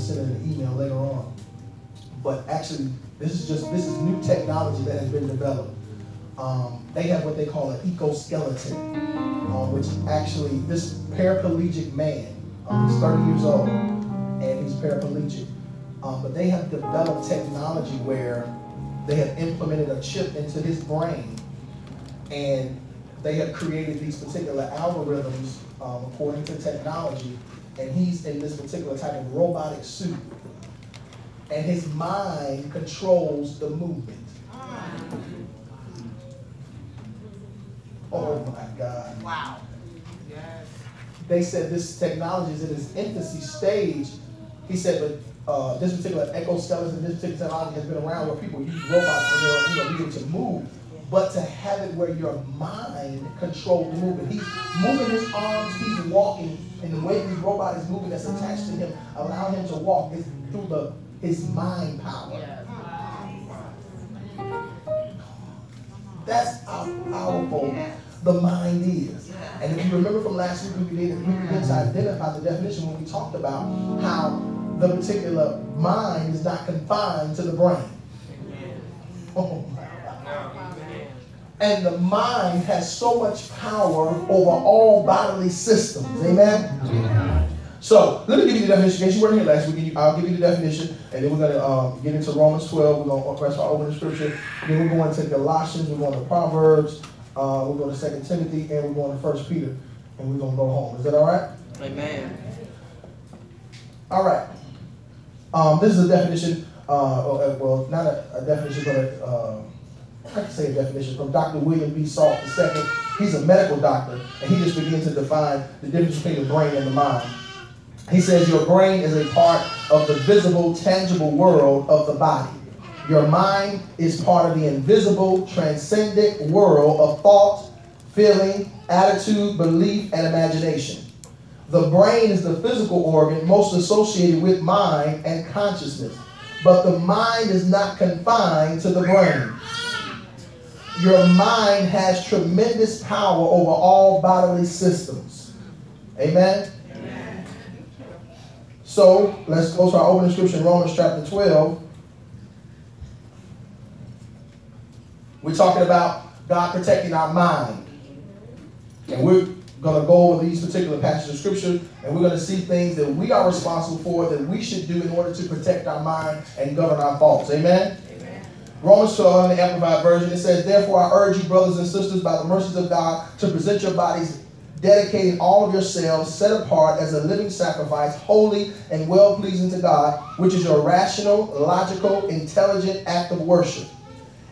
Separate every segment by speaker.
Speaker 1: send it an email later on. But actually, this is just this is new technology that has been developed. Um, they have what they call an exoskeleton, um, which actually this paraplegic man, um, he's 30 years old, and he's paraplegic. Um, but they have developed technology where they have implemented a chip into his brain, and they have created these particular algorithms um, according to technology, and he's in this particular type of robotic suit, and his mind controls the movement. Oh my God.
Speaker 2: Wow. Yes.
Speaker 1: They said this technology is in its infancy stage. He said, but uh, this particular exoskeleton, this particular technology has been around where people use robots and they're you know, able to move. But to have it where your mind controls the movement. He's moving his arms, he's walking, and the way this robot is moving that's attached to him, allow him to walk is through the his mind power.
Speaker 2: Yes.
Speaker 1: That's how powerful the mind is. And if you remember from last week, we began, we began to identify the definition when we talked about how the particular mind is not confined to the brain. Oh my God. And the mind has so much power over all bodily systems. Amen? So let me give you the definition. In case you weren't here last week, I'll give you the definition, and then we're going to um, get into Romans 12. We're going to rest our opening scripture. Then we're going to Galatians. We're going to Proverbs. Uh, we're going to Second Timothy, and we're going to First Peter, and we're going to go home. Is that all right?
Speaker 3: Amen.
Speaker 1: All right. Um, this is a definition. Uh, uh, well, not a, a definition, but a, uh, I can say a definition from Dr. William B. Salt II. He's a medical doctor, and he just begins to define the difference between the brain and the mind. He says your brain is a part of the visible, tangible world of the body. Your mind is part of the invisible, transcendent world of thought, feeling, attitude, belief, and imagination. The brain is the physical organ most associated with mind and consciousness, but the mind is not confined to the brain. Your mind has tremendous power over all bodily systems. Amen? So let's go to our opening scripture in Romans chapter 12. We're talking about God protecting our mind. And we're going to go over these particular passages of scripture and we're going to see things that we are responsible for that we should do in order to protect our mind and govern our thoughts. Amen? Romans 12, in the Amplified Version, it says, Therefore I urge you, brothers and sisters, by the mercies of God, to present your bodies dedicating all of yourselves set apart as a living sacrifice, holy and well pleasing to God, which is your rational, logical, intelligent act of worship.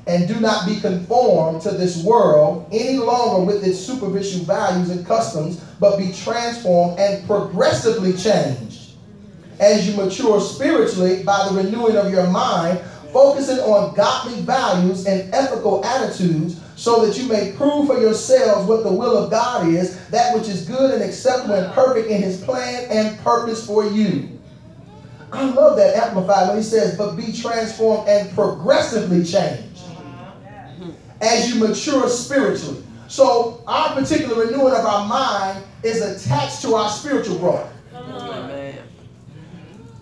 Speaker 1: And do not be conformed to this world any longer with its superficial values and customs, but be transformed and progressively changed as you mature spiritually by the renewing of your mind, focusing on godly values and ethical attitudes so that you may prove for yourselves what the will of God is, that which is good and acceptable and perfect in his plan and purpose for you. I love that amplified when he says, but be transformed and progressively changed as you mature spiritually. So our particular renewing of our mind is attached to our spiritual growth.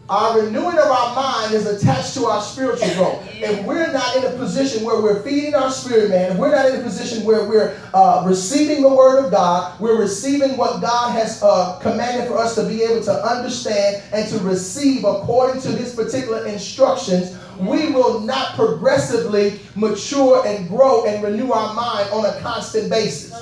Speaker 1: Our renewing of our mind is attached to our spiritual growth. If we're not in a position where we're feeding our spirit, man, if we're not in a position where we're uh, receiving the word of God, we're receiving what God has uh, commanded for us to be able to understand and to receive according to His particular instructions, we will not progressively mature and grow and renew our mind on a constant basis.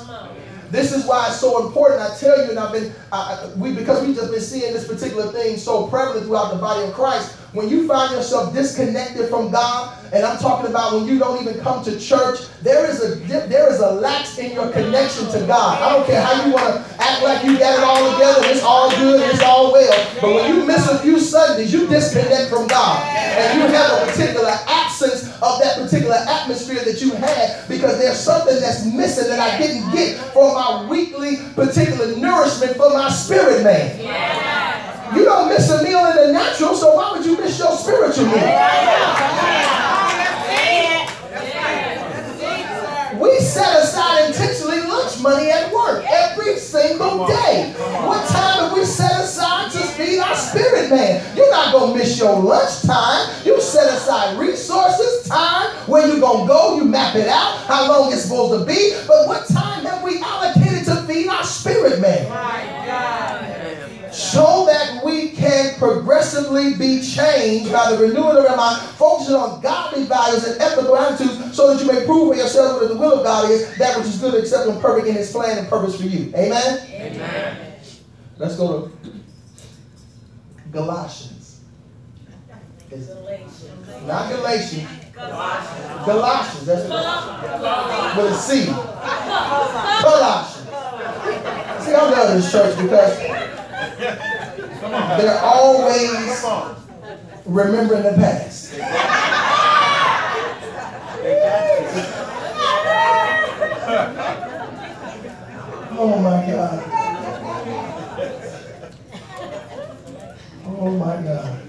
Speaker 1: This is why it's so important. I tell you, and I've been, uh, we because we've just been seeing this particular thing so prevalent throughout the body of Christ. When you find yourself disconnected from God, and I'm talking about when you don't even come to church, there is a there is a lax in your connection to God. I don't care how you want to act like you got it all together, it's all good, it's all well. But when you miss a few Sundays, you disconnect from God, and you have a particular absence of that particular atmosphere that you had because there's something that's missing that I didn't get for my weekly particular nourishment for my spirit man. You don't miss a meal in the natural, so why would you miss your spiritual meal? We set aside intentionally lunch money at work every single day. What time have we set aside to feed our spirit man? You're not going to miss your lunch time. You set aside resources, time, where you're going to go. You map it out, how long it's supposed to be. But what time have we allocated to feed our spirit, man? My God so that we can progressively be changed by the renewing of our mind, focusing on godly values and ethical attitudes, so that you may prove for yourself what the will of God is, that which is good, acceptable, and perfect in His plan and purpose for you. Amen. Amen. Let's go to Galatians. Galatians. Not Galatians. Galatians. Galatians. That's what. With a C. Galatians. See, I love this church because they're always remembering the past. Oh my God. Oh my God.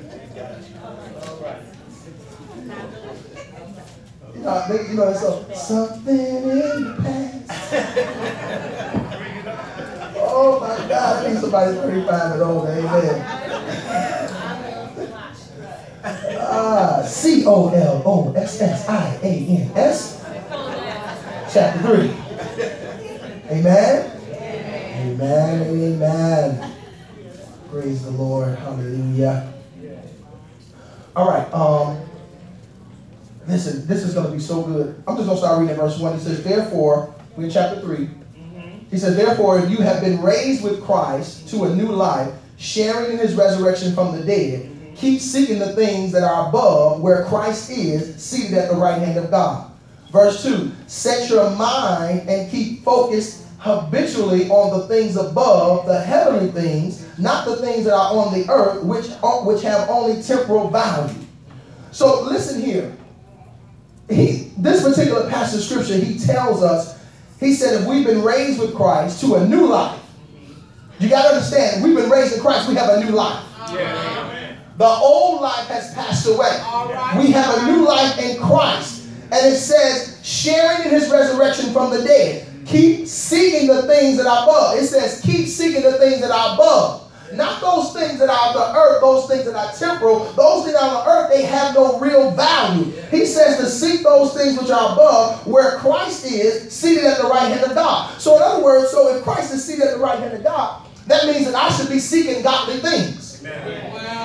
Speaker 1: You know, you know, so something in the past. God, I think somebody's 35 and older. Amen. Ah, C O L O S S I A N S. Chapter 3. Amen. Amen. Amen. Praise the Lord. Hallelujah. All right. Um, listen, this is going to be so good. I'm just going to start reading verse 1. It says, Therefore, we're in chapter 3. He says, Therefore, if you have been raised with Christ to a new life, sharing in his resurrection from the dead, keep seeking the things that are above, where Christ is, seated at the right hand of God. Verse 2 Set your mind and keep focused habitually on the things above, the heavenly things, not the things that are on the earth, which, which have only temporal value. So listen here. He, this particular passage of scripture, he tells us he said, if we've been raised with Christ to a new life, you got to understand, we've been raised in Christ, we have a new life. Yeah. The old life has passed away. We have a new life in Christ. And it says, sharing in his resurrection from the dead. Keep seeking the things that are above. It says, keep seeking the things that are above. Not those things that are of the earth, those things that are temporal. Those things on the earth, they have no real value. He says to seek those things which are above, where Christ is seated at the right hand of God. So, in other words, so if Christ is seated at the right hand of God, that means that I should be seeking godly things. Well,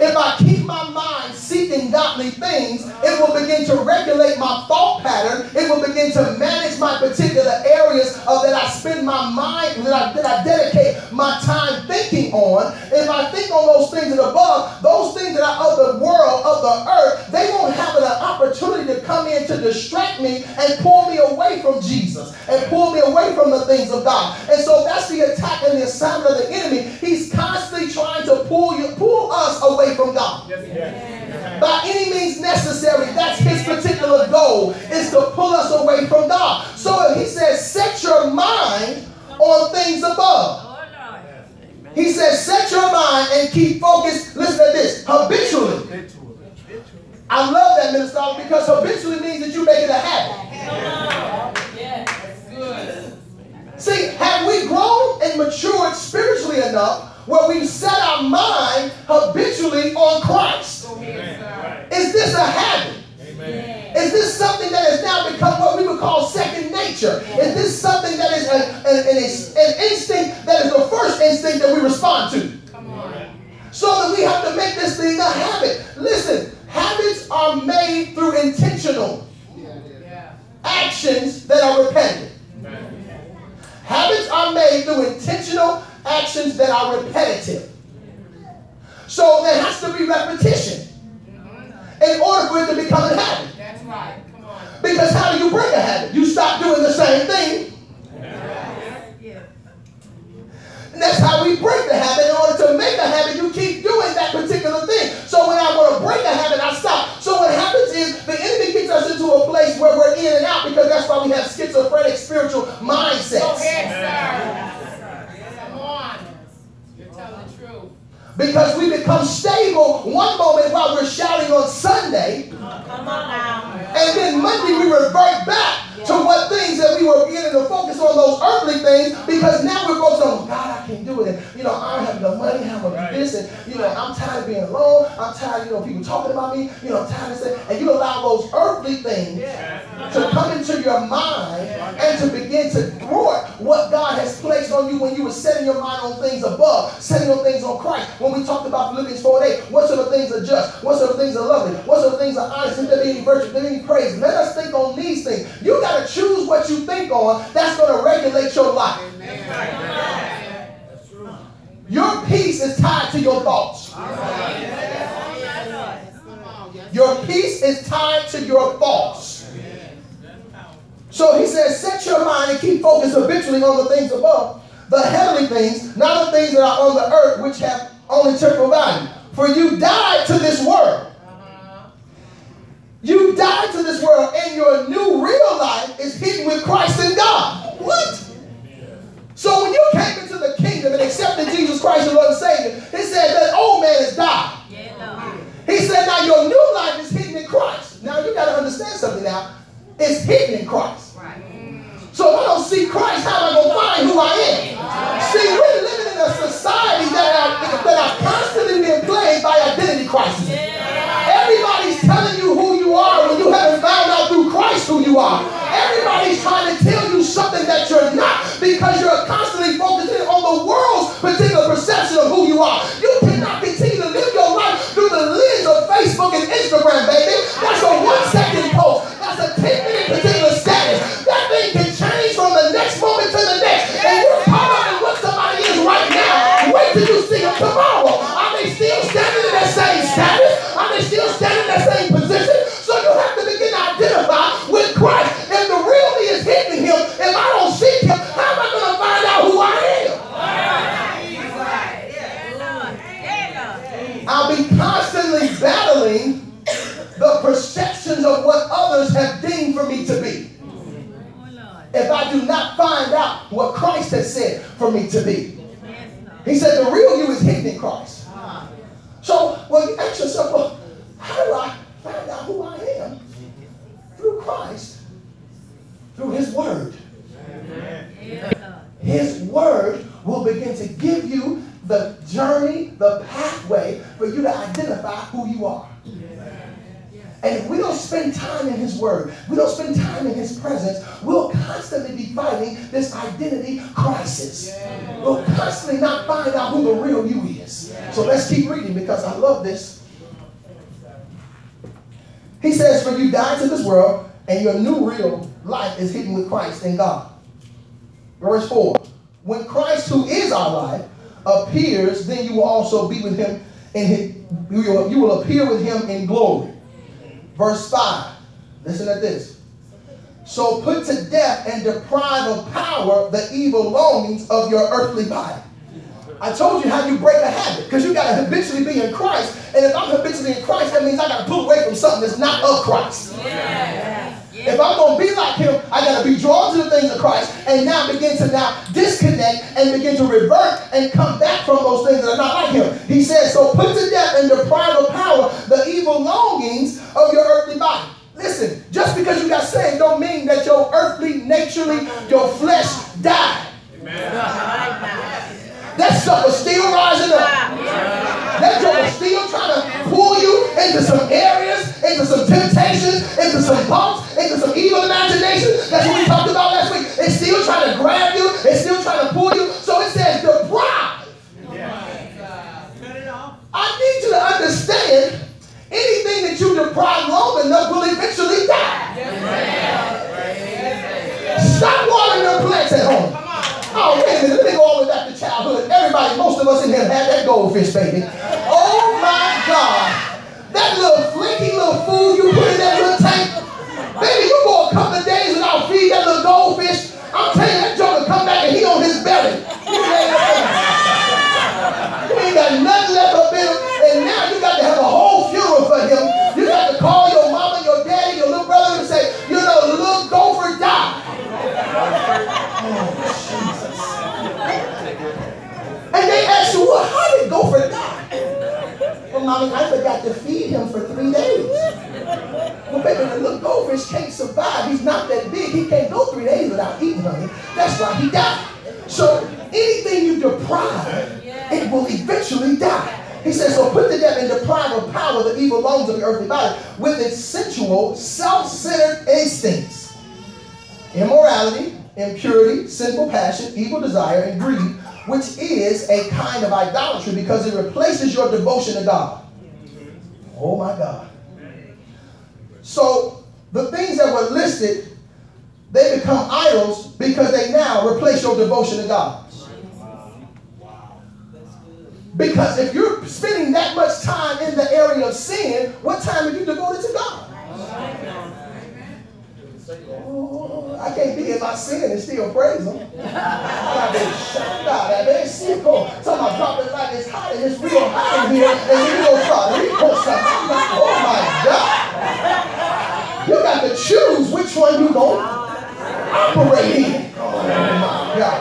Speaker 1: if I keep my mind seeking godly things, it will begin to regulate my thought pattern. It will begin to manage my particular areas of that I spend my mind, that I, that I dedicate my time thinking on. If I think on those things that above, those things that are of the world, of the earth, they won't have an opportunity to come in to distract me and pull me away from Jesus and pull me away from the things of God. And so that's the attack and the assignment of the enemy. He's constantly trying to pull you, pull us away away from God. By any means necessary, that's his particular goal, is to pull us away from God. So he says, set your mind on things above. He says, set your mind and keep focused. Listen to this habitually. I love that, Minister, because habitually means that you make it a habit. See, have we grown and matured spiritually enough where we've set our mind habitually on Christ. Is this a habit? Amen. Is this something that has now become what we would call second nature? Is this something that is an, an, an instinct that is the first instinct that we respond to? So that we have to make this thing a habit. Listen, habits are made through intentional actions that are repetitive. Habits are made through intentional actions that are repetitive. So there has to be repetition in order for it to become a habit. That's right. Come on. Because how do you break a habit? You stop doing the same thing. And that's how we break the habit. In order to make a habit, you keep doing that particular thing. So when I want to break a habit, I stop. So what happens is the enemy gets us into a place where we're in and out because that's why we have schizophrenic spiritual mindsets. Go ahead, sir. Because we become stable one moment while we're shouting on Sunday. Come on. And then Monday we revert back to what things that we were beginning to focus on those earthly things because now we're focused on God, I can do it. And, you know, I don't have the money, how am I do this? And you know, I'm tired of being alone, I'm tired, you know, people talking about me, you know, I'm tired of saying, and you allow those earthly things to come into your mind and to begin to thwart what God has placed on you when you were setting your mind on things above, setting your things on Christ. When we talked about Philippians 4 8, what sort of things are just, what sort of things are lovely, what sort of things are honest, if there be any virtue, there be any praise. Let us think on these things. You got to choose what you think on, that's going to regulate your life. Your peace is tied to your thoughts. Your peace is tied to your thoughts. So he says, set your mind and keep focused habitually on the things above, the heavenly things, not the things that are on the earth, which have only temporal value. For you died to this world. You died to this world, and your new real life is hidden with Christ in God. What? So when you came into the kingdom and accepted Jesus Christ as Lord and Savior, he said that old man has died. He said now your new life is hidden in Christ. Now you got to understand something now. It's hidden in Christ. So if I don't see Christ, how am I going to find who I am? See, we're living in a society that are, that are constantly being plagued by identity crisis. Are. Everybody's trying to tell you something that you're not because you're constantly focusing on the world's particular perception of who you are. You cannot continue to live your life through the lens of Facebook and Instagram, baby. That's a one second post. That's a 10 Christ. If the real me is hidden in him, if I don't seek him, how am I going to find out who I am? I'll be constantly battling the perceptions of what others have deemed for me to be. If I do not find out what Christ has said for me to be. He said the real you is hidden in Christ. So, well, you ask yourself, well, how do I find out who I am? Through Christ, through His Word. His Word will begin to give you the journey, the pathway for you to identify who you are. And if we don't spend time in His Word, we don't spend time in His presence, we'll constantly be fighting this identity crisis. We'll constantly not find out who the real you is. So let's keep reading because I love this. He says, For you died to this world, and your new real life is hidden with Christ in God. Verse 4 When Christ, who is our life, appears, then you will also be with him in his, you will, you will appear with him in glory. Verse 5. Listen at this. So put to death and deprive of power the evil longings of your earthly body. I told you how you break a habit because you got to habitually be in Christ. And if I'm habitually in Christ, that means I got to pull away from something that's not of Christ. If I'm going to be like him, I got to be drawn to the things of Christ and now begin to now disconnect and begin to revert and come back from those things that are not like him. He says, so put to death and deprive of power the evil longings of your earthly body. Listen, just because you got saved don't mean that your earthly, naturally, your flesh died. That stuff is still rising up. That joke is still trying to pull you into some areas, into some temptations, into some bumps, had that goldfish, sinful passion, evil desire, and greed, which is a kind of idolatry because it replaces your devotion to God. Oh my God. So the things that were listed, they become idols because they now replace your devotion to God. Because if you're spending that much time in the area of sin, what time are you devoted to God? Oh, I can't be in my sin and still praise Him. I've been shut out. I've been sick. Oh, so I'm like it's hot and it's real hot in here, and you go start Oh my God! You got to choose which one you gonna operate in. Oh my God!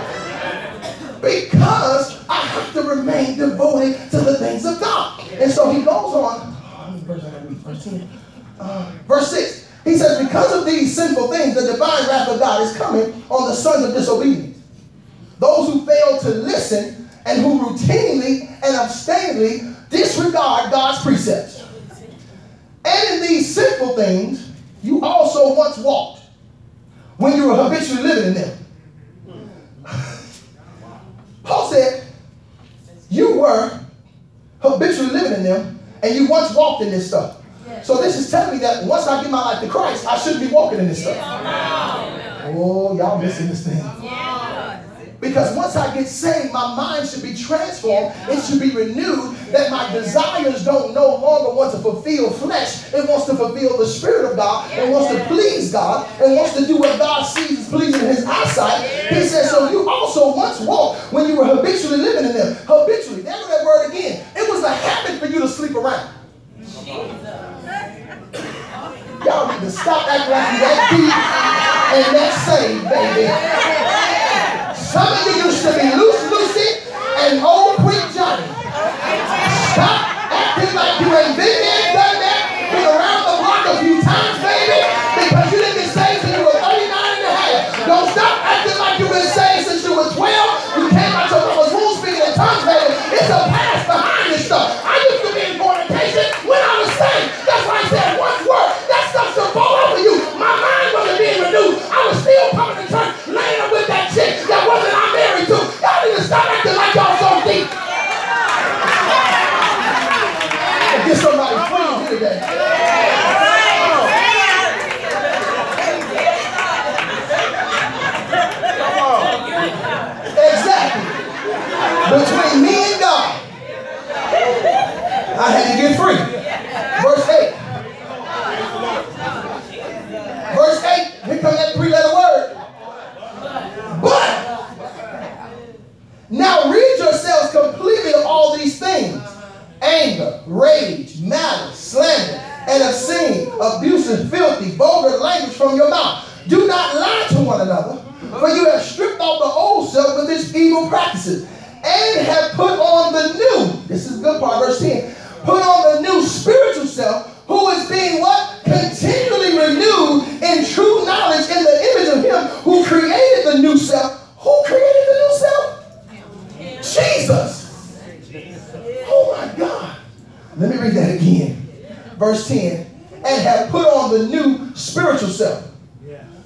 Speaker 1: Because I have to remain devoted to the things of God. And so he goes on. Verse 10. Verse 6. He says, because of these sinful things, the divine wrath of God is coming on the sons of disobedience. Those who fail to listen and who routinely and abstinently disregard God's precepts. And in these sinful things, you also once walked when you were habitually living in them. Paul said, you were habitually living in them, and you once walked in this stuff. So this is telling me that once I give my life to Christ, I shouldn't be walking in this stuff. Oh, y'all missing this thing. Because once I get saved, my mind should be transformed. It should be renewed. That my desires don't no longer want to fulfill flesh. It wants to fulfill the Spirit of God. It wants to please God. It wants to do what God sees pleasing in His eyesight. He says, so you also once walked when you were habitually living in them. Habitually. There that word again. It was a habit for you to sleep around. Y'all need to stop acting like you that deep and that saved, baby. Some of you used to be loose Lucy and old quick Johnny. Stop acting like you ain't been I had to get free. Verse 8. Verse 8, here comes that three letter word. But now rid yourselves completely of all these things anger, rage, malice, slander, and obscene, abusive, filthy, vulgar language from your mouth. Do not lie to one another, for you have stripped off the old self with its evil practices, and have put on the new. This is the good part, verse 10. Put on the new spiritual self, who is being what? Continually renewed in true knowledge in the image of him who created the new self. Who created the new self? Jesus. Oh my God. Let me read that again. Verse 10. And have put on the new spiritual self.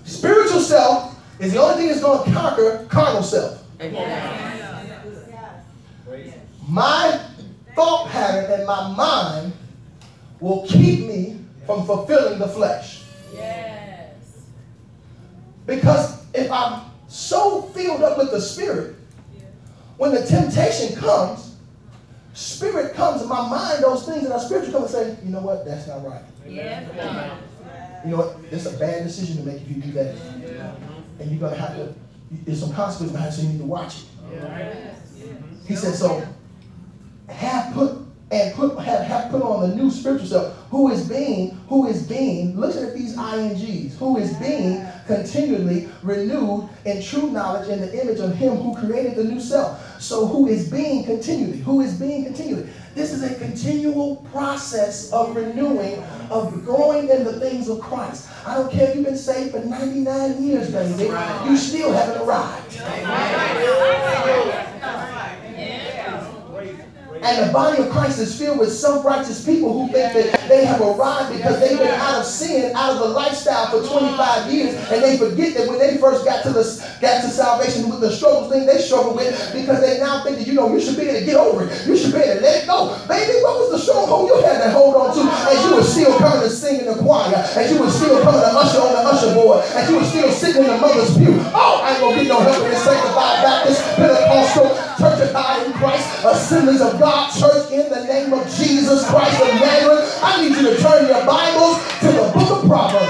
Speaker 1: Spiritual self is the only thing that's going to conquer carnal self. My thought pattern and my mind will keep me from fulfilling the flesh.
Speaker 2: Yes.
Speaker 1: Because if I'm so filled up with the Spirit, when the temptation comes, Spirit comes in my mind, those things that are spiritual come and say, you know what, that's not right.
Speaker 2: Yes.
Speaker 1: You know what, it's a bad decision to make if you do that. And you're going to have to, there's some consequences behind it, so you need to watch it. He said, so have put and put have, have put on the new spiritual self, who is being, who is being, listen at these INGs, who is being continually renewed in true knowledge in the image of him who created the new self. So who is being continually, who is being continually. This is a continual process of renewing, of growing in the things of Christ. I don't care if you've been saved for 99 years, baby. You still haven't arrived. And the body of Christ is filled with self-righteous people who think that they have arrived because they've been out of sin, out of the lifestyle for 25 years, and they forget that when they first got to the got to salvation with the struggles thing they struggled with, because they now think that you know you should be able to get over it, you should be able to let it go. Baby, what was the stronghold you had to hold on to as you were still coming to sing in the choir, as you were still coming to usher on the usher board, as you were still sitting in the mother's pew? Oh, I ain't gonna get no help in this sanctified Baptist, Pentecostal, Church of God in Christ, Assemblies of God Church in the name of Jesus Christ of Nazareth. I need you to turn your Bibles to the book of Proverbs.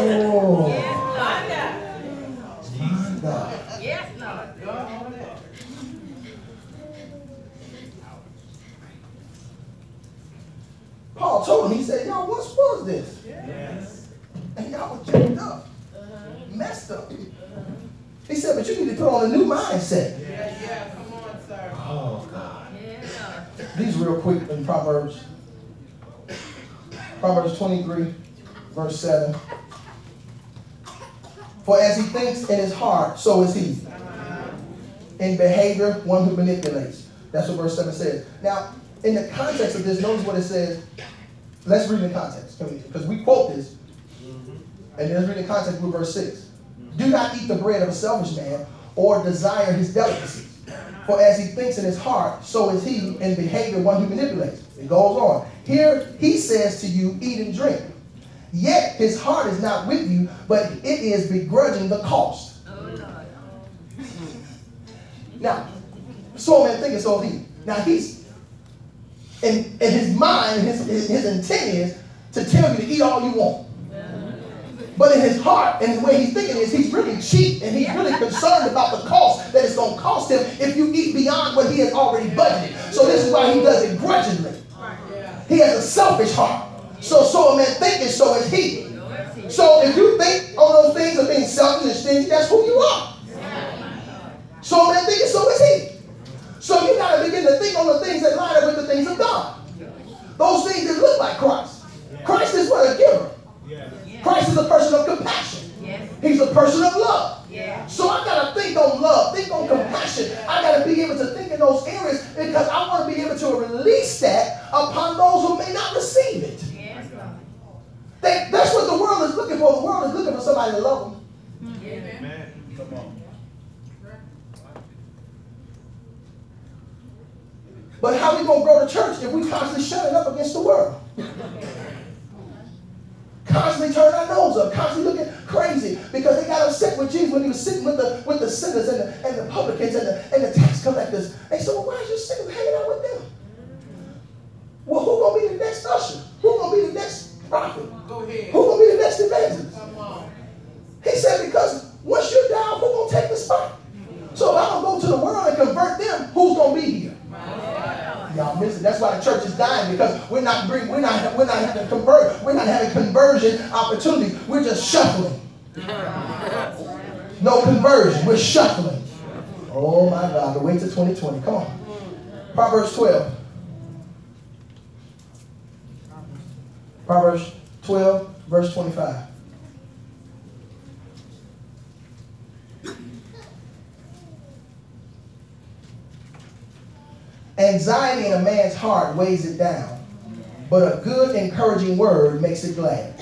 Speaker 1: Oh. Paul told him, he said, y'all once was this. Yes. And y'all was jacked up, messed up. He said, but you need to put on a new mindset. Yeah, yeah, come on, sir. Oh, God.
Speaker 2: Yeah.
Speaker 1: These real quick in Proverbs. Proverbs 23, verse 7. For as he thinks in his heart, so is he. Uh-huh. In behavior, one who manipulates. That's what verse 7 says. Now, in the context of this, notice what it says. Let's read the context. Because we quote this. Mm-hmm. And let's read the context with verse 6. Do not eat the bread of a selfish man or desire his delicacies. For as he thinks in his heart, so is he in behavior one who manipulates. It goes on. Here he says to you, eat and drink. Yet his heart is not with you, but it is begrudging the cost. Now, so man thinking, so he. Now he's in, in his mind, his, his, his intent is to tell you to eat all you want. But in his heart and the way he's thinking is he's really cheap and he's really concerned about the cost that it's going to cost him if you eat beyond what he has already budgeted. So this is why he does it grudgingly. He has a selfish heart. So so a man thinking, so is he. So if you think on those things of being selfish and stingy, that's who you are. So a man thinking, so is he. So you got to begin to think on the things that line up with the things of God. Those things that look like Christ. Christ is what a giver. Christ is a person of compassion.
Speaker 2: Yes.
Speaker 1: He's a person of love.
Speaker 2: Yeah.
Speaker 1: So I gotta think on love, think on compassion. I gotta be able to think in those areas because I want to be able to release that upon those who may not receive it.
Speaker 2: Yes,
Speaker 1: They, that's what the world is looking for. The world is looking for somebody to love them.
Speaker 2: Yeah.
Speaker 3: Come on.
Speaker 1: But how we gonna grow the church if we constantly shutting up against the world? Constantly turning our nose up, constantly looking crazy because they got upset with Jesus when he was sitting with the with the sinners and the, and the publicans and the, and the tax collectors. They said, well, why is you sitting hanging out with them? Well, who gonna be the next usher? Who gonna be the next prophet?
Speaker 3: Go ahead.
Speaker 1: Who gonna be the next evangelist?
Speaker 3: Come on.
Speaker 1: He said, because once you're down, who gonna take the spot? So if I don't go to the world and convert them, who's gonna be here? Y'all miss it. That's why the church is dying because we're not bring, we're not we're not having convert, we're not having conversion opportunities. We're just shuffling. No conversion. We're shuffling. Oh my God! The wait to 2020. Come on. Proverbs 12. Proverbs 12, verse 25. Anxiety in a man's heart weighs it down, but a good, encouraging word makes it glad.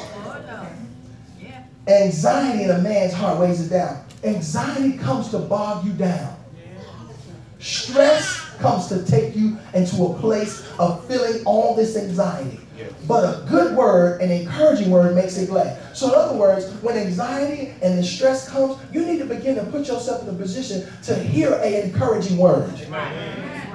Speaker 1: Anxiety in a man's heart weighs it down. Anxiety comes to bog you down. Stress comes to take you into a place of feeling all this anxiety. But a good word, an encouraging word, makes it glad. So, in other words, when anxiety and the stress comes, you need to begin to put yourself in a position to hear an encouraging word.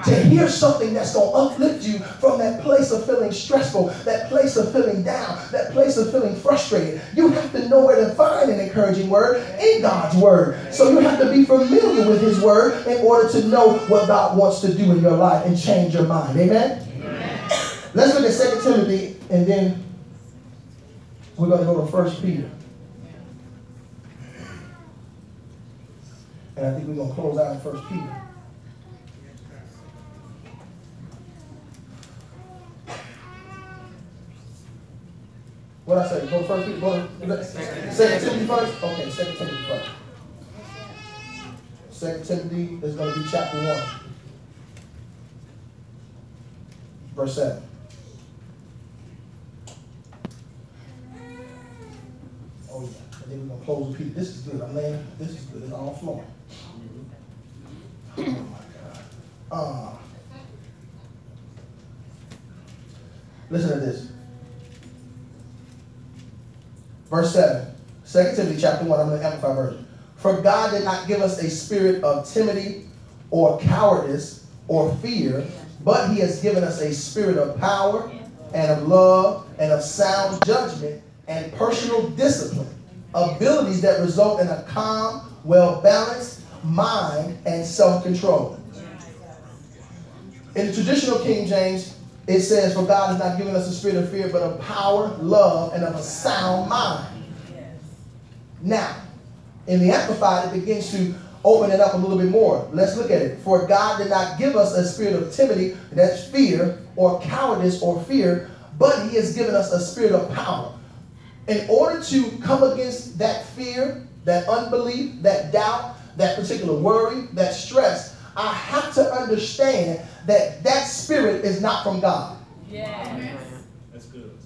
Speaker 1: To hear something that's going to uplift you from that place of feeling stressful, that place of feeling down, that place of feeling frustrated. You have to know where to find an encouraging word in God's word. So you have to be familiar with His word in order to know what God wants to do in your life and change your mind. Amen? Let's look at 2 Timothy and then we're going to go to 1 Peter. And I think we're going to close out in 1 Peter. What I say? Go first. Go to Second Timothy first. Okay, Second Timothy first. Second Timothy is going to be chapter one, verse seven. Oh yeah, and then we're gonna close with Peter. This is good. I'm laying. This is good. It's all flowing. Oh my God. Uh, listen to this. Verse 7. 2 Timothy chapter 1. I'm going to amplify version. For God did not give us a spirit of timidity or cowardice or fear, but he has given us a spirit of power and of love and of sound judgment and personal discipline. Abilities that result in a calm, well balanced mind and self control. In the traditional King James, it says, For God has not given us a spirit of fear, but of power, love, and of a sound mind. Now, in the Amplified, it begins to open it up a little bit more. Let's look at it. For God did not give us a spirit of timidity, that's fear, or cowardice or fear, but He has given us a spirit of power. In order to come against that fear, that unbelief, that doubt, that particular worry, that stress, I have to understand that that spirit is not from God.
Speaker 2: Yes.
Speaker 3: That's good.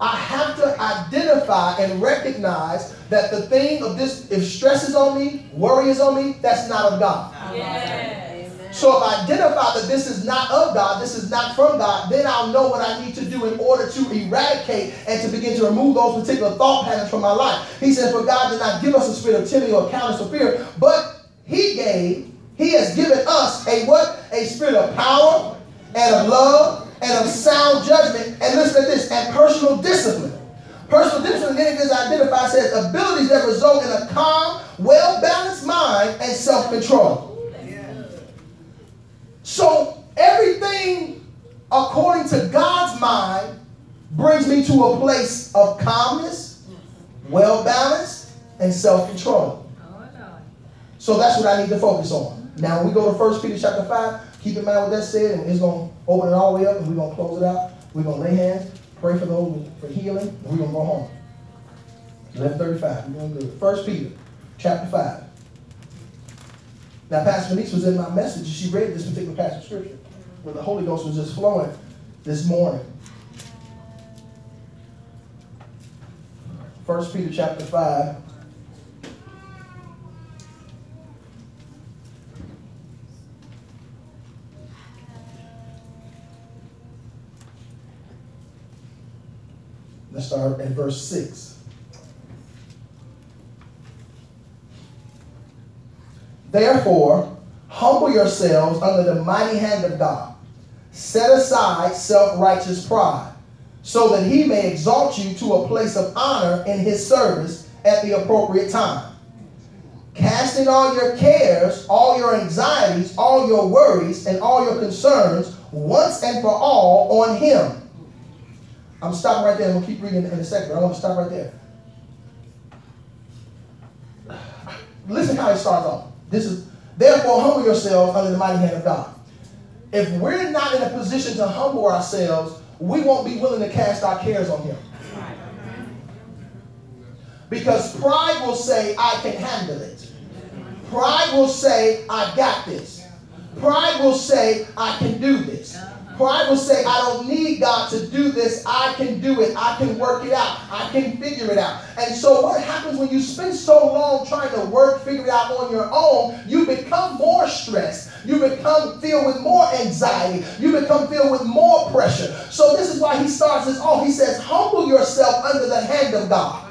Speaker 1: I have to identify and recognize that the thing of this, if stress is on me, worry is on me, that's not of God.
Speaker 2: Yes.
Speaker 1: So if I identify that this is not of God, this is not from God, then I'll know what I need to do in order to eradicate and to begin to remove those particular thought patterns from my life. He says, For God did not give us a spirit of timidity or cowardice or fear, but He gave, He has given us a what? A spirit of power and of love and of sound judgment. And listen to this, and personal discipline. Personal discipline, then it is identified, says abilities that result in a calm, well balanced mind and self control. So everything according to God's mind brings me to a place of calmness, well balanced, and self control.
Speaker 2: Oh,
Speaker 1: So that's what I need to focus on. Now, when we go to 1 Peter chapter 5, keep in mind what that said, and it's going to open it all the way up, and we're going to close it out. We're going to lay hands, pray for those for healing, and we're going to go home. 1135, we're doing good. 1 Peter chapter 5. Now, Pastor Denise was in my message, and she read this particular passage of scripture, where the Holy Ghost was just flowing this morning. 1 Peter chapter 5. Start at verse 6. Therefore, humble yourselves under the mighty hand of God. Set aside self righteous pride, so that he may exalt you to a place of honor in his service at the appropriate time. Casting all your cares, all your anxieties, all your worries, and all your concerns once and for all on him. I'm stopping right there. I'm to keep reading in a second. but I want to stop right there. Listen how it starts off. This is therefore humble yourselves under the mighty hand of God. If we're not in a position to humble ourselves, we won't be willing to cast our cares on Him. Because pride will say, I can handle it. Pride will say, I got this. Pride will say, I can do this. Pride will say, I don't need God to do this. I can do it. I can work it out. I can figure it out. And so, what happens when you spend so long trying to work, figure it out on your own? You become more stressed. You become filled with more anxiety. You become filled with more pressure. So, this is why he starts this off. He says, Humble yourself under the hand of God.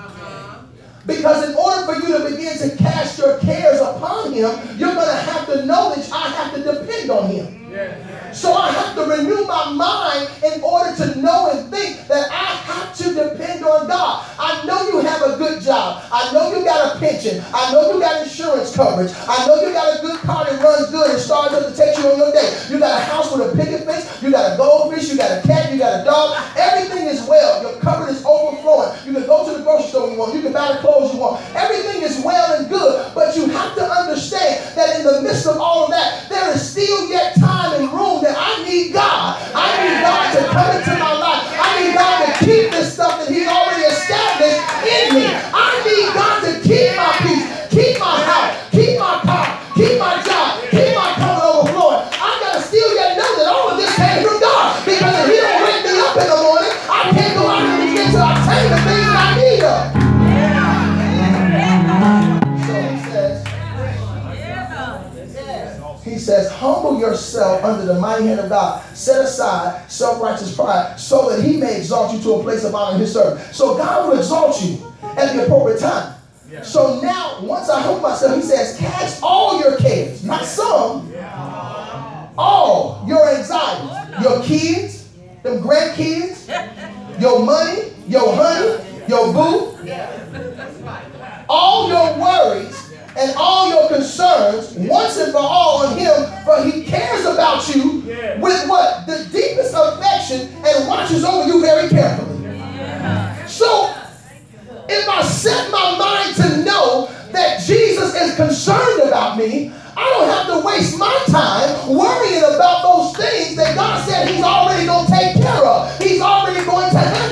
Speaker 1: Because in order for you to begin to cast your cares upon him, you're going to have to know that I have to depend on him. So I have to renew my mind in order to know and think that I have to depend on God. I know you have a good job. I know you got a pension. I know you got insurance coverage. I know you got a good car that runs good and starts up to take you on your day. You got a house with a picket fence. You got a goldfish. You got a cat. You got a dog. Everything is well. Your cupboard is overflowing. You can go to the grocery store you want. You can buy the clothes you want. Everything is well and good. But you have to understand that in the midst of all of that, there is still yet time and room that I need God. I need God to come into my life. I need God to keep this stuff that He's already established in me. Says, humble yourself under the mighty hand of God. Set aside self-righteous pride so that he may exalt you to a place of honor in his service. So God will exalt you at the appropriate time. So now, once I humble myself, he says, cast all your cares, not some, all your anxieties, your kids, them grandkids, your money, your honey, your boo, all your worries and all your concerns once and for all on him, for he cares about you with what? The deepest affection and watches over you very carefully. So, if I set my mind to know that Jesus is concerned about me, I don't have to waste my time worrying about those things that God said He's already going to take care of. He's already going to handle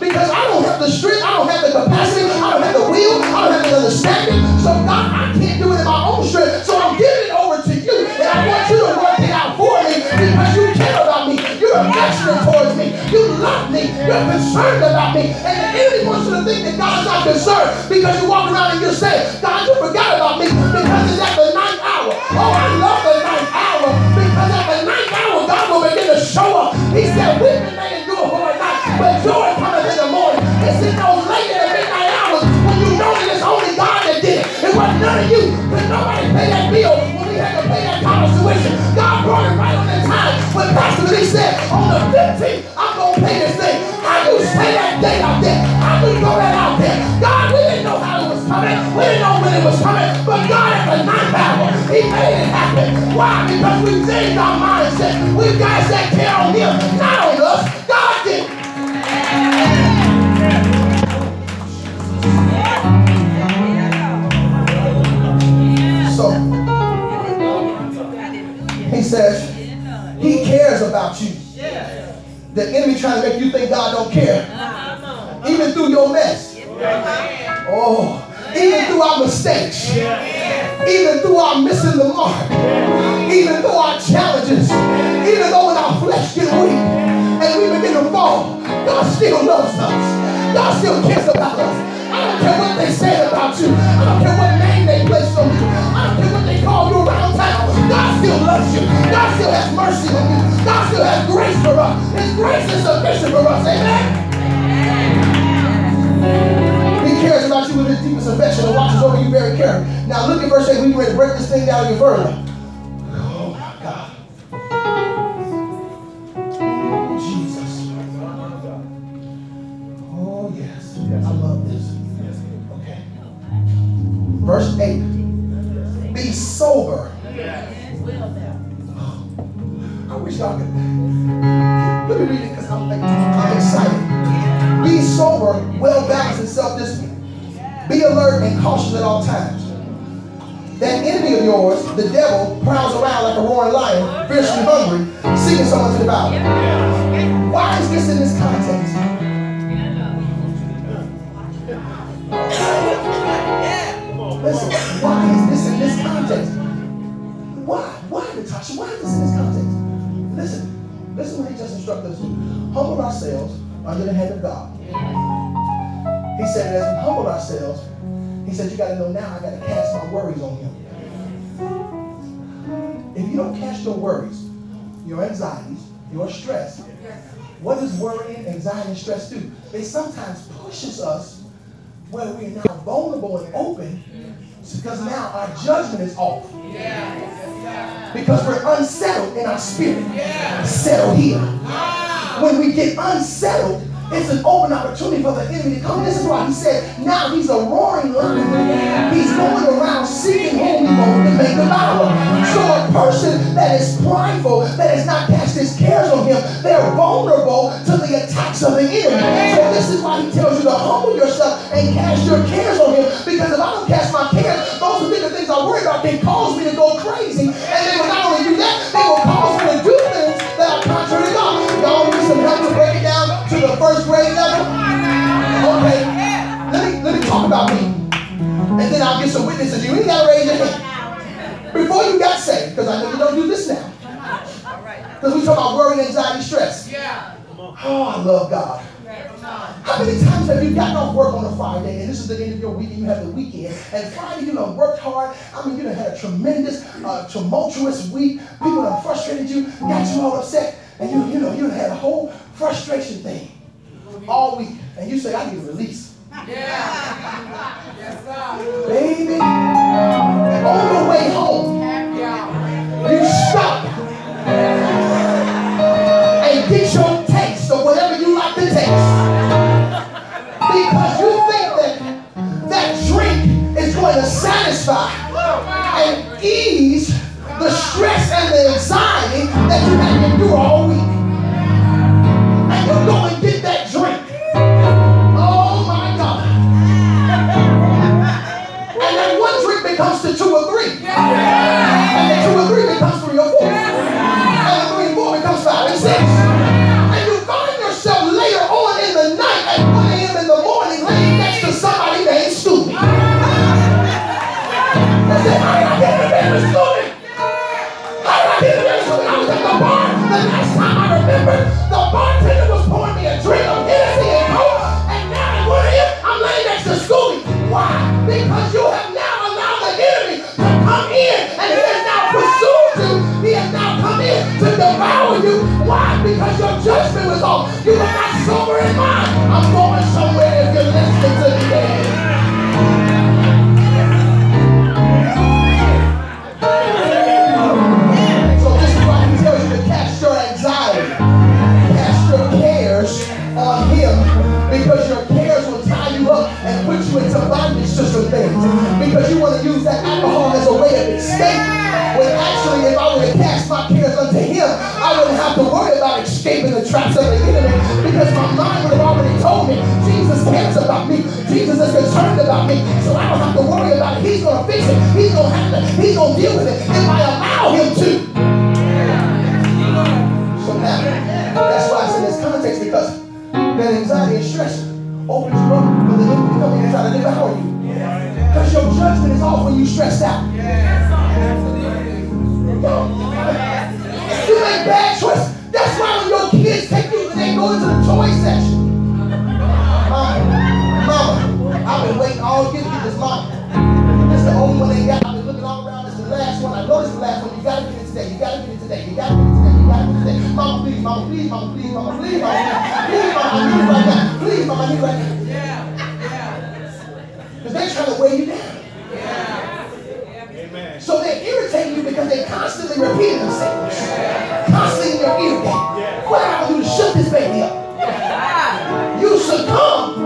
Speaker 1: Because I don't have the strength, I don't have the capacity, I don't have the will, I don't have the understanding. So, God, I can't do it in my own strength. So, I'm giving it over to you. And I want you to work it out for me because you care about me. You're affectionate towards me. You love me. You're concerned about me. And the enemy wants you to think that God's not concerned because you walk around and you say, God, you forgot about me because it's at the ninth hour. Oh, I love the Lee said, on the 15th, I'm going to pay this thing. How you say that date out there? How you throw that out there? God, we didn't know how it was coming. We didn't know when it was coming. But God, at the ninth hour, He made it happen. Why? Because we changed our mindset. We guys that care on Him, not on us. God did. So He says, He about you. The enemy trying to make you think God don't care. Uh-huh. Even through your mess. Oh, even through our mistakes. Even through our missing the mark. Even through our challenges. Even though when our flesh get weak and we begin to fall, God still loves us. God still cares about us. I don't care what they say about you. I don't care what name they place on you. I don't care what they call you around still loves you. God still has mercy on you. God still has grace for us. His grace is sufficient for us. Amen. He cares about you with his deepest affection and watches over you very carefully. Now look at verse 8. We can ready to break this thing down even further. Oh my God. Jesus. Oh yes. I love this. Okay. Verse 8. Be sober. I wish could. Let me read it because I'm, like, I'm excited. Be sober, well balanced, and self disciplined. Be alert and cautious at all times. That enemy of yours, the devil, prowls around like a roaring lion, fiercely hungry, seeking someone to devour. Why is this in this context? Listen, why is this in this context? Why? Why, Natasha? Why is this in this context? Listen, listen what he just instructed us to. Humble ourselves under the hand of God. He said, as we humble ourselves, he said, you got to know now I got to cast my worries on him. If you don't cast your worries, your anxieties, your stress, what does worrying, anxiety, and stress do? They sometimes pushes us where we are now vulnerable and open because now our judgment is off. Because we're unsettled in our spirit. Settle here. When we get unsettled, it's an open opportunity for the enemy to come. This is why he said, now he's a roaring lion. He's going around seeking whom he to make devour. So a person that is prideful, that has not cast his cares on him, they're vulnerable to the attacks of the enemy. So this is why he tells you to humble yourself and cast your cares on him. Because if I don't cast my cares, those particular things I worry about can cause me to go crazy. And they will talking about me. And then I'll get some witnesses. You ain't got to raise your hand. Before you got saved, because I know you don't do this now. Because we talk about worry, anxiety, stress.
Speaker 2: Yeah.
Speaker 1: Oh, I love God. How many times have you gotten off work on a Friday and this is the end of your week and you have the weekend and Friday you done worked hard. I mean you done had a tremendous, uh, tumultuous week. People done frustrated you, got you all upset, and you you know you done had a whole frustration thing all week. And you say I need release.
Speaker 2: Yeah. Yes, sir.
Speaker 1: Baby, on the way home, you stop and get your taste of whatever you like to taste. Because you think that that drink is going to satisfy and ease the stress and the anxiety that you had to endure all week. And you go to two or three. To devour you. Why? Because your judgment was off. You were not sober in mind. I'm going somewhere traps of the enemy. Because my mind would have already told me Jesus cares about me. Jesus is concerned about me. So I don't have to worry about it. He's gonna fix it. He's gonna handle it. He's gonna deal with it if I allow him to. So now, that's why it's in this context because that anxiety and stress opens you up for the enemy to come in and try to devour you. Because your judgment is off when you stressed out. You make bad choices. Take you and go into the toy section. Mama, mama, I've been waiting all year to get this mama. This is the only one they got. I've been looking all around. This is the last one. I know this is the last one. You gotta get it today. You gotta get it today. You gotta get it today. You gotta get it today. Mama, please, mama, please, mama, please, mama, please, mama, please, mama, I need it right now. Please, mama, I need it right now. Because they're trying to weigh you down. Yeah. Amen. So they irritate you because they constantly repeat shut this baby up? You succumb.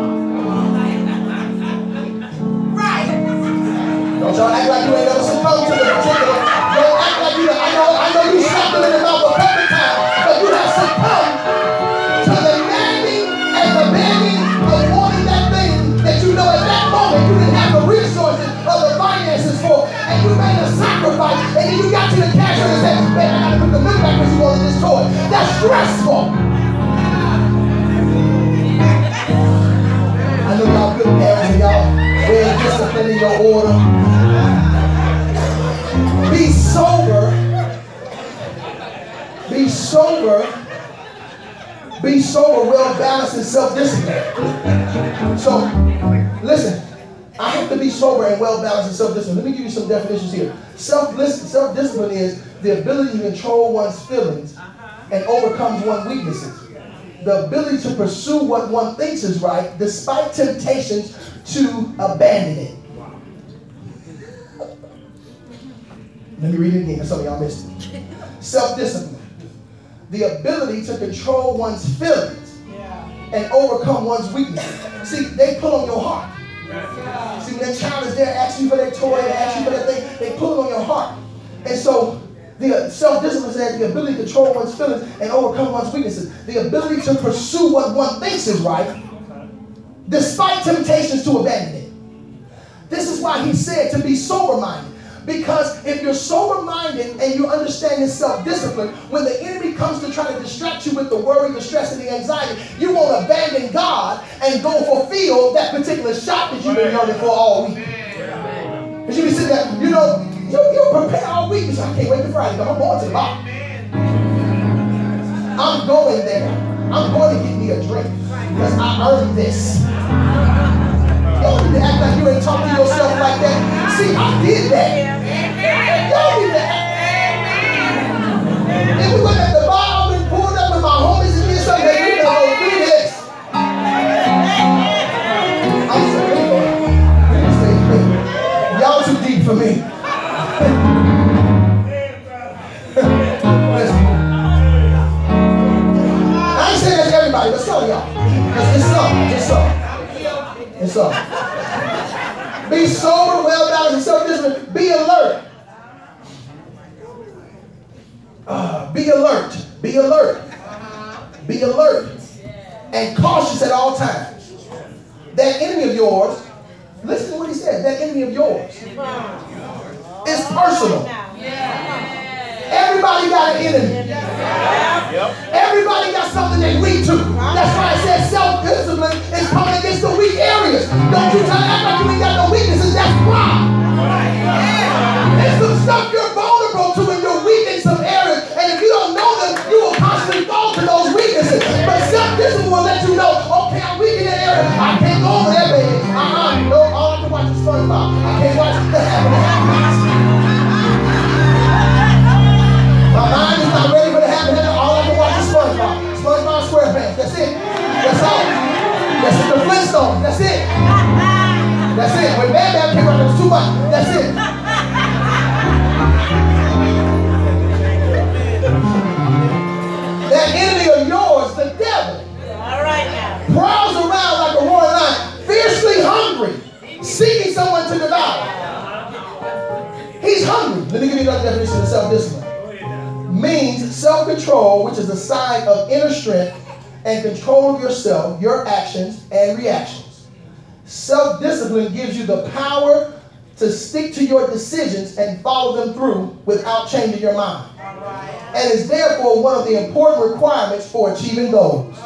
Speaker 1: Right. Don't y'all act like you ain't never succumbed to the particular. Don't act like you. I know. I know you slapped them in the mouth a couple times, but you have succumbed to the nagging and the begging of wanting that thing that you know at that moment you didn't have the resources or the finances for, and you made a sacrifice, and then you got to the cash and said, "Man, I gotta put the money back because you wanted this toy." That's stressful. Disciplined in your order. Be sober. Be sober. Be sober, well balanced, and self disciplined. So, listen, I have to be sober and well balanced and self disciplined. Let me give you some definitions here. Self self discipline is the ability to control one's feelings uh-huh. and overcome one's weaknesses. The ability to pursue what one thinks is right despite temptations to abandon it. Let me read it again. Some of y'all missed it. Self-discipline. The ability to control one's feelings and overcome one's weaknesses. See, they pull on your heart. See, when that child is there asking you for their toy, they ask you for that thing, they pull on your heart. And so the self-discipline says the ability to control one's feelings and overcome one's weaknesses. The ability to pursue what one thinks is right, despite temptations to abandon it. This is why he said to be sober-minded. Because if you're sober minded and you understand your self discipline, when the enemy comes to try to distract you with the worry, the stress, and the anxiety, you won't abandon God and go fulfill that particular shot that you've been yearning for all week. Because you be sitting there, you know, you, you prepare all week. Say, I can't wait to Friday. I'm going to bar. I'm going there. I'm going to get me a drink because I earned this. To act like you ain't talking to yourself like that. See, I did that. Y'all to act. If we went at the bar and pulled up with my homies and did something, you know, do this. I'm sorry. Y'all too deep for me. I ain't saying that's everybody, but some y'all. It's, it's some. It's some. It's so. Be sober, well balanced, and self disciplined. Be alert. Uh, be alert. Be alert. Be alert. And cautious at all times. That enemy of yours, listen to what he said. That enemy of yours is personal. Everybody got an enemy. Everybody got something they weak to. That's why decisions and follow them through without changing your mind. And is therefore one of the important requirements for achieving goals.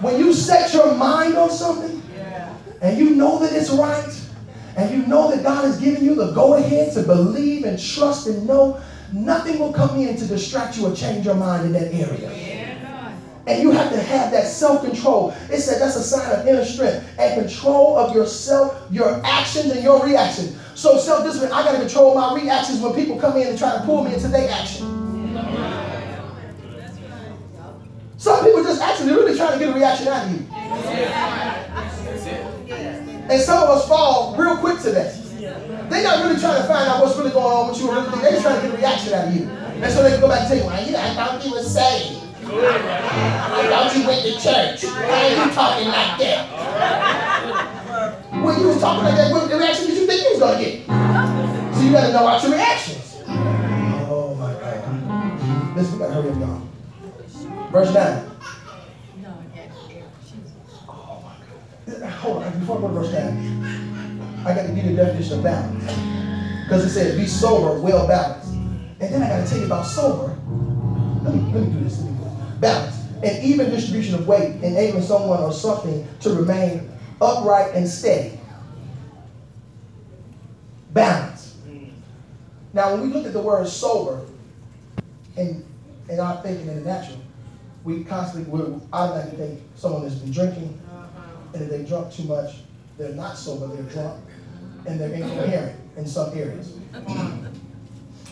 Speaker 1: When you set your mind on something and you know that it's right, and you know that God has given you the go ahead to believe and trust and know, nothing will come in to distract you or change your mind in that area. And you have to have that self control. It said that's a sign of inner strength and control of yourself, your actions, and your reactions. So, self discipline, I got to control my reactions when people come in and try to pull me into their action. Some people just actually really trying to get a reaction out of you. And some of us fall real quick to that. They're not really trying to find out what's really going on with you. They're just trying to get a reaction out of you. And so they can go back and tell you, well, you, I thought you was saved. I thought you went to church. Why are you talking like that? When you was talking like that, what reaction did you think you was going to get? So you got to know out your reactions. Oh, my God. Listen, we got to hurry up, y'all. Verse 9. Oh, my God. Hold on, before I go to verse 9, I got to give you the definition of balance. Because it says, be sober, well balanced. And then I got to tell you about sober. Let me, let me do this. Let me do this. Balance. An even distribution of weight, enabling someone or something to remain upright and steady. Balance. Now, when we look at the word sober, in, in our thinking in the natural, we constantly will automatically think someone that's been drinking, uh-huh. and if they drunk too much, they're not sober, they're drunk, and they're incoherent in some areas.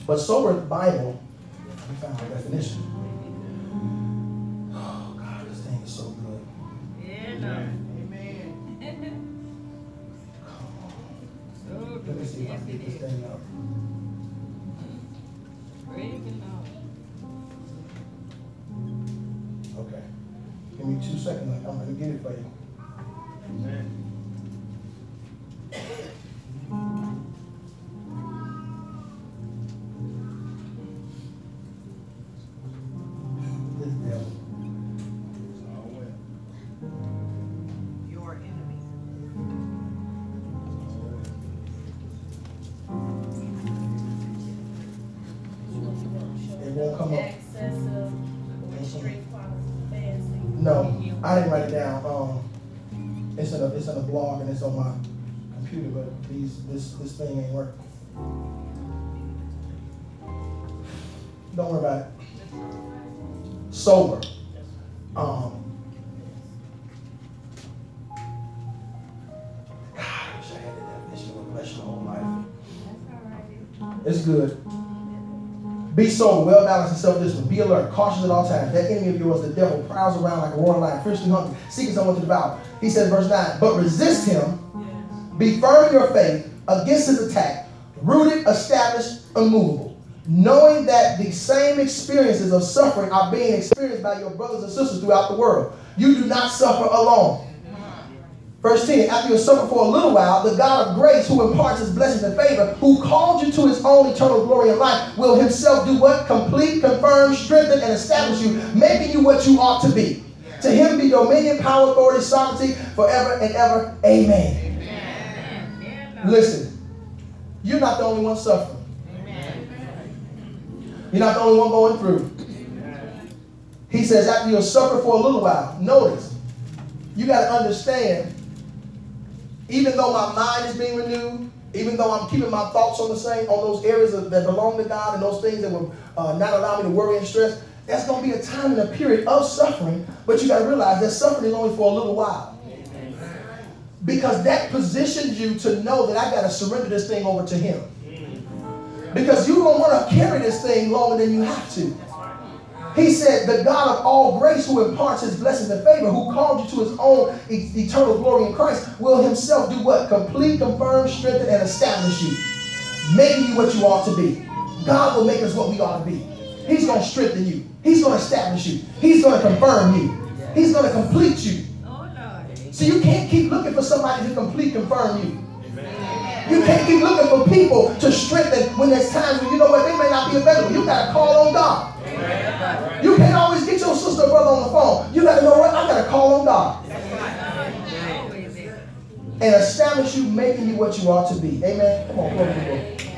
Speaker 1: But sober the Bible, we found a definition. Get this thing up. Okay. Give me two seconds. I'm gonna get it for you. I didn't write it down. Um, it's in a it's in a blog and it's on my computer, but these this this thing ain't working. Don't worry about it. Sober. Um, God, I wish I had that definition. Bless your whole life. It's good. Be sober, well balanced, and self disciplined. Be alert, cautious at all times. That enemy of yours, the devil, prowls around like a roaring lion, fiercely hungry, seeking someone to devour. He says, verse 9, but resist him, be firm in your faith against his attack, rooted, established, unmovable. Knowing that the same experiences of suffering are being experienced by your brothers and sisters throughout the world. You do not suffer alone. Verse 10, after you have suffered for a little while, the God of grace, who imparts his blessings and favor, who called you to his own eternal glory and life, will himself do what? Complete, confirm, strengthen, and establish you, making you what you ought to be. To him be dominion, power, authority, sovereignty, forever and ever. Amen. Listen, you're not the only one suffering. You're not the only one going through. He says, after you'll suffer for a little while, notice, you got to understand, even though my mind is being renewed, even though I'm keeping my thoughts on the same, on those areas that belong to God and those things that will uh, not allow me to worry and stress, that's going to be a time and a period of suffering. But you got to realize that suffering is only for a little while. Because that positions you to know that I got to surrender this thing over to Him. Because you don't want to carry this thing longer than you have to. He said, The God of all grace, who imparts his blessings and favor, who called you to his own e- eternal glory in Christ, will himself do what? Complete, confirm, strengthen, and establish you, making you what you ought to be. God will make us what we ought to be. He's going to strengthen you, He's going to establish you, He's going to confirm you, He's going to complete you. So you can't keep looking for somebody to complete, confirm you. You can't keep looking for people to strengthen when there's times when you know what they may not be available. You gotta call on God. You can't always get your sister brother on the phone. You gotta know what? I gotta call on God. And establish you, making you what you ought to be. Amen. Come on, glory to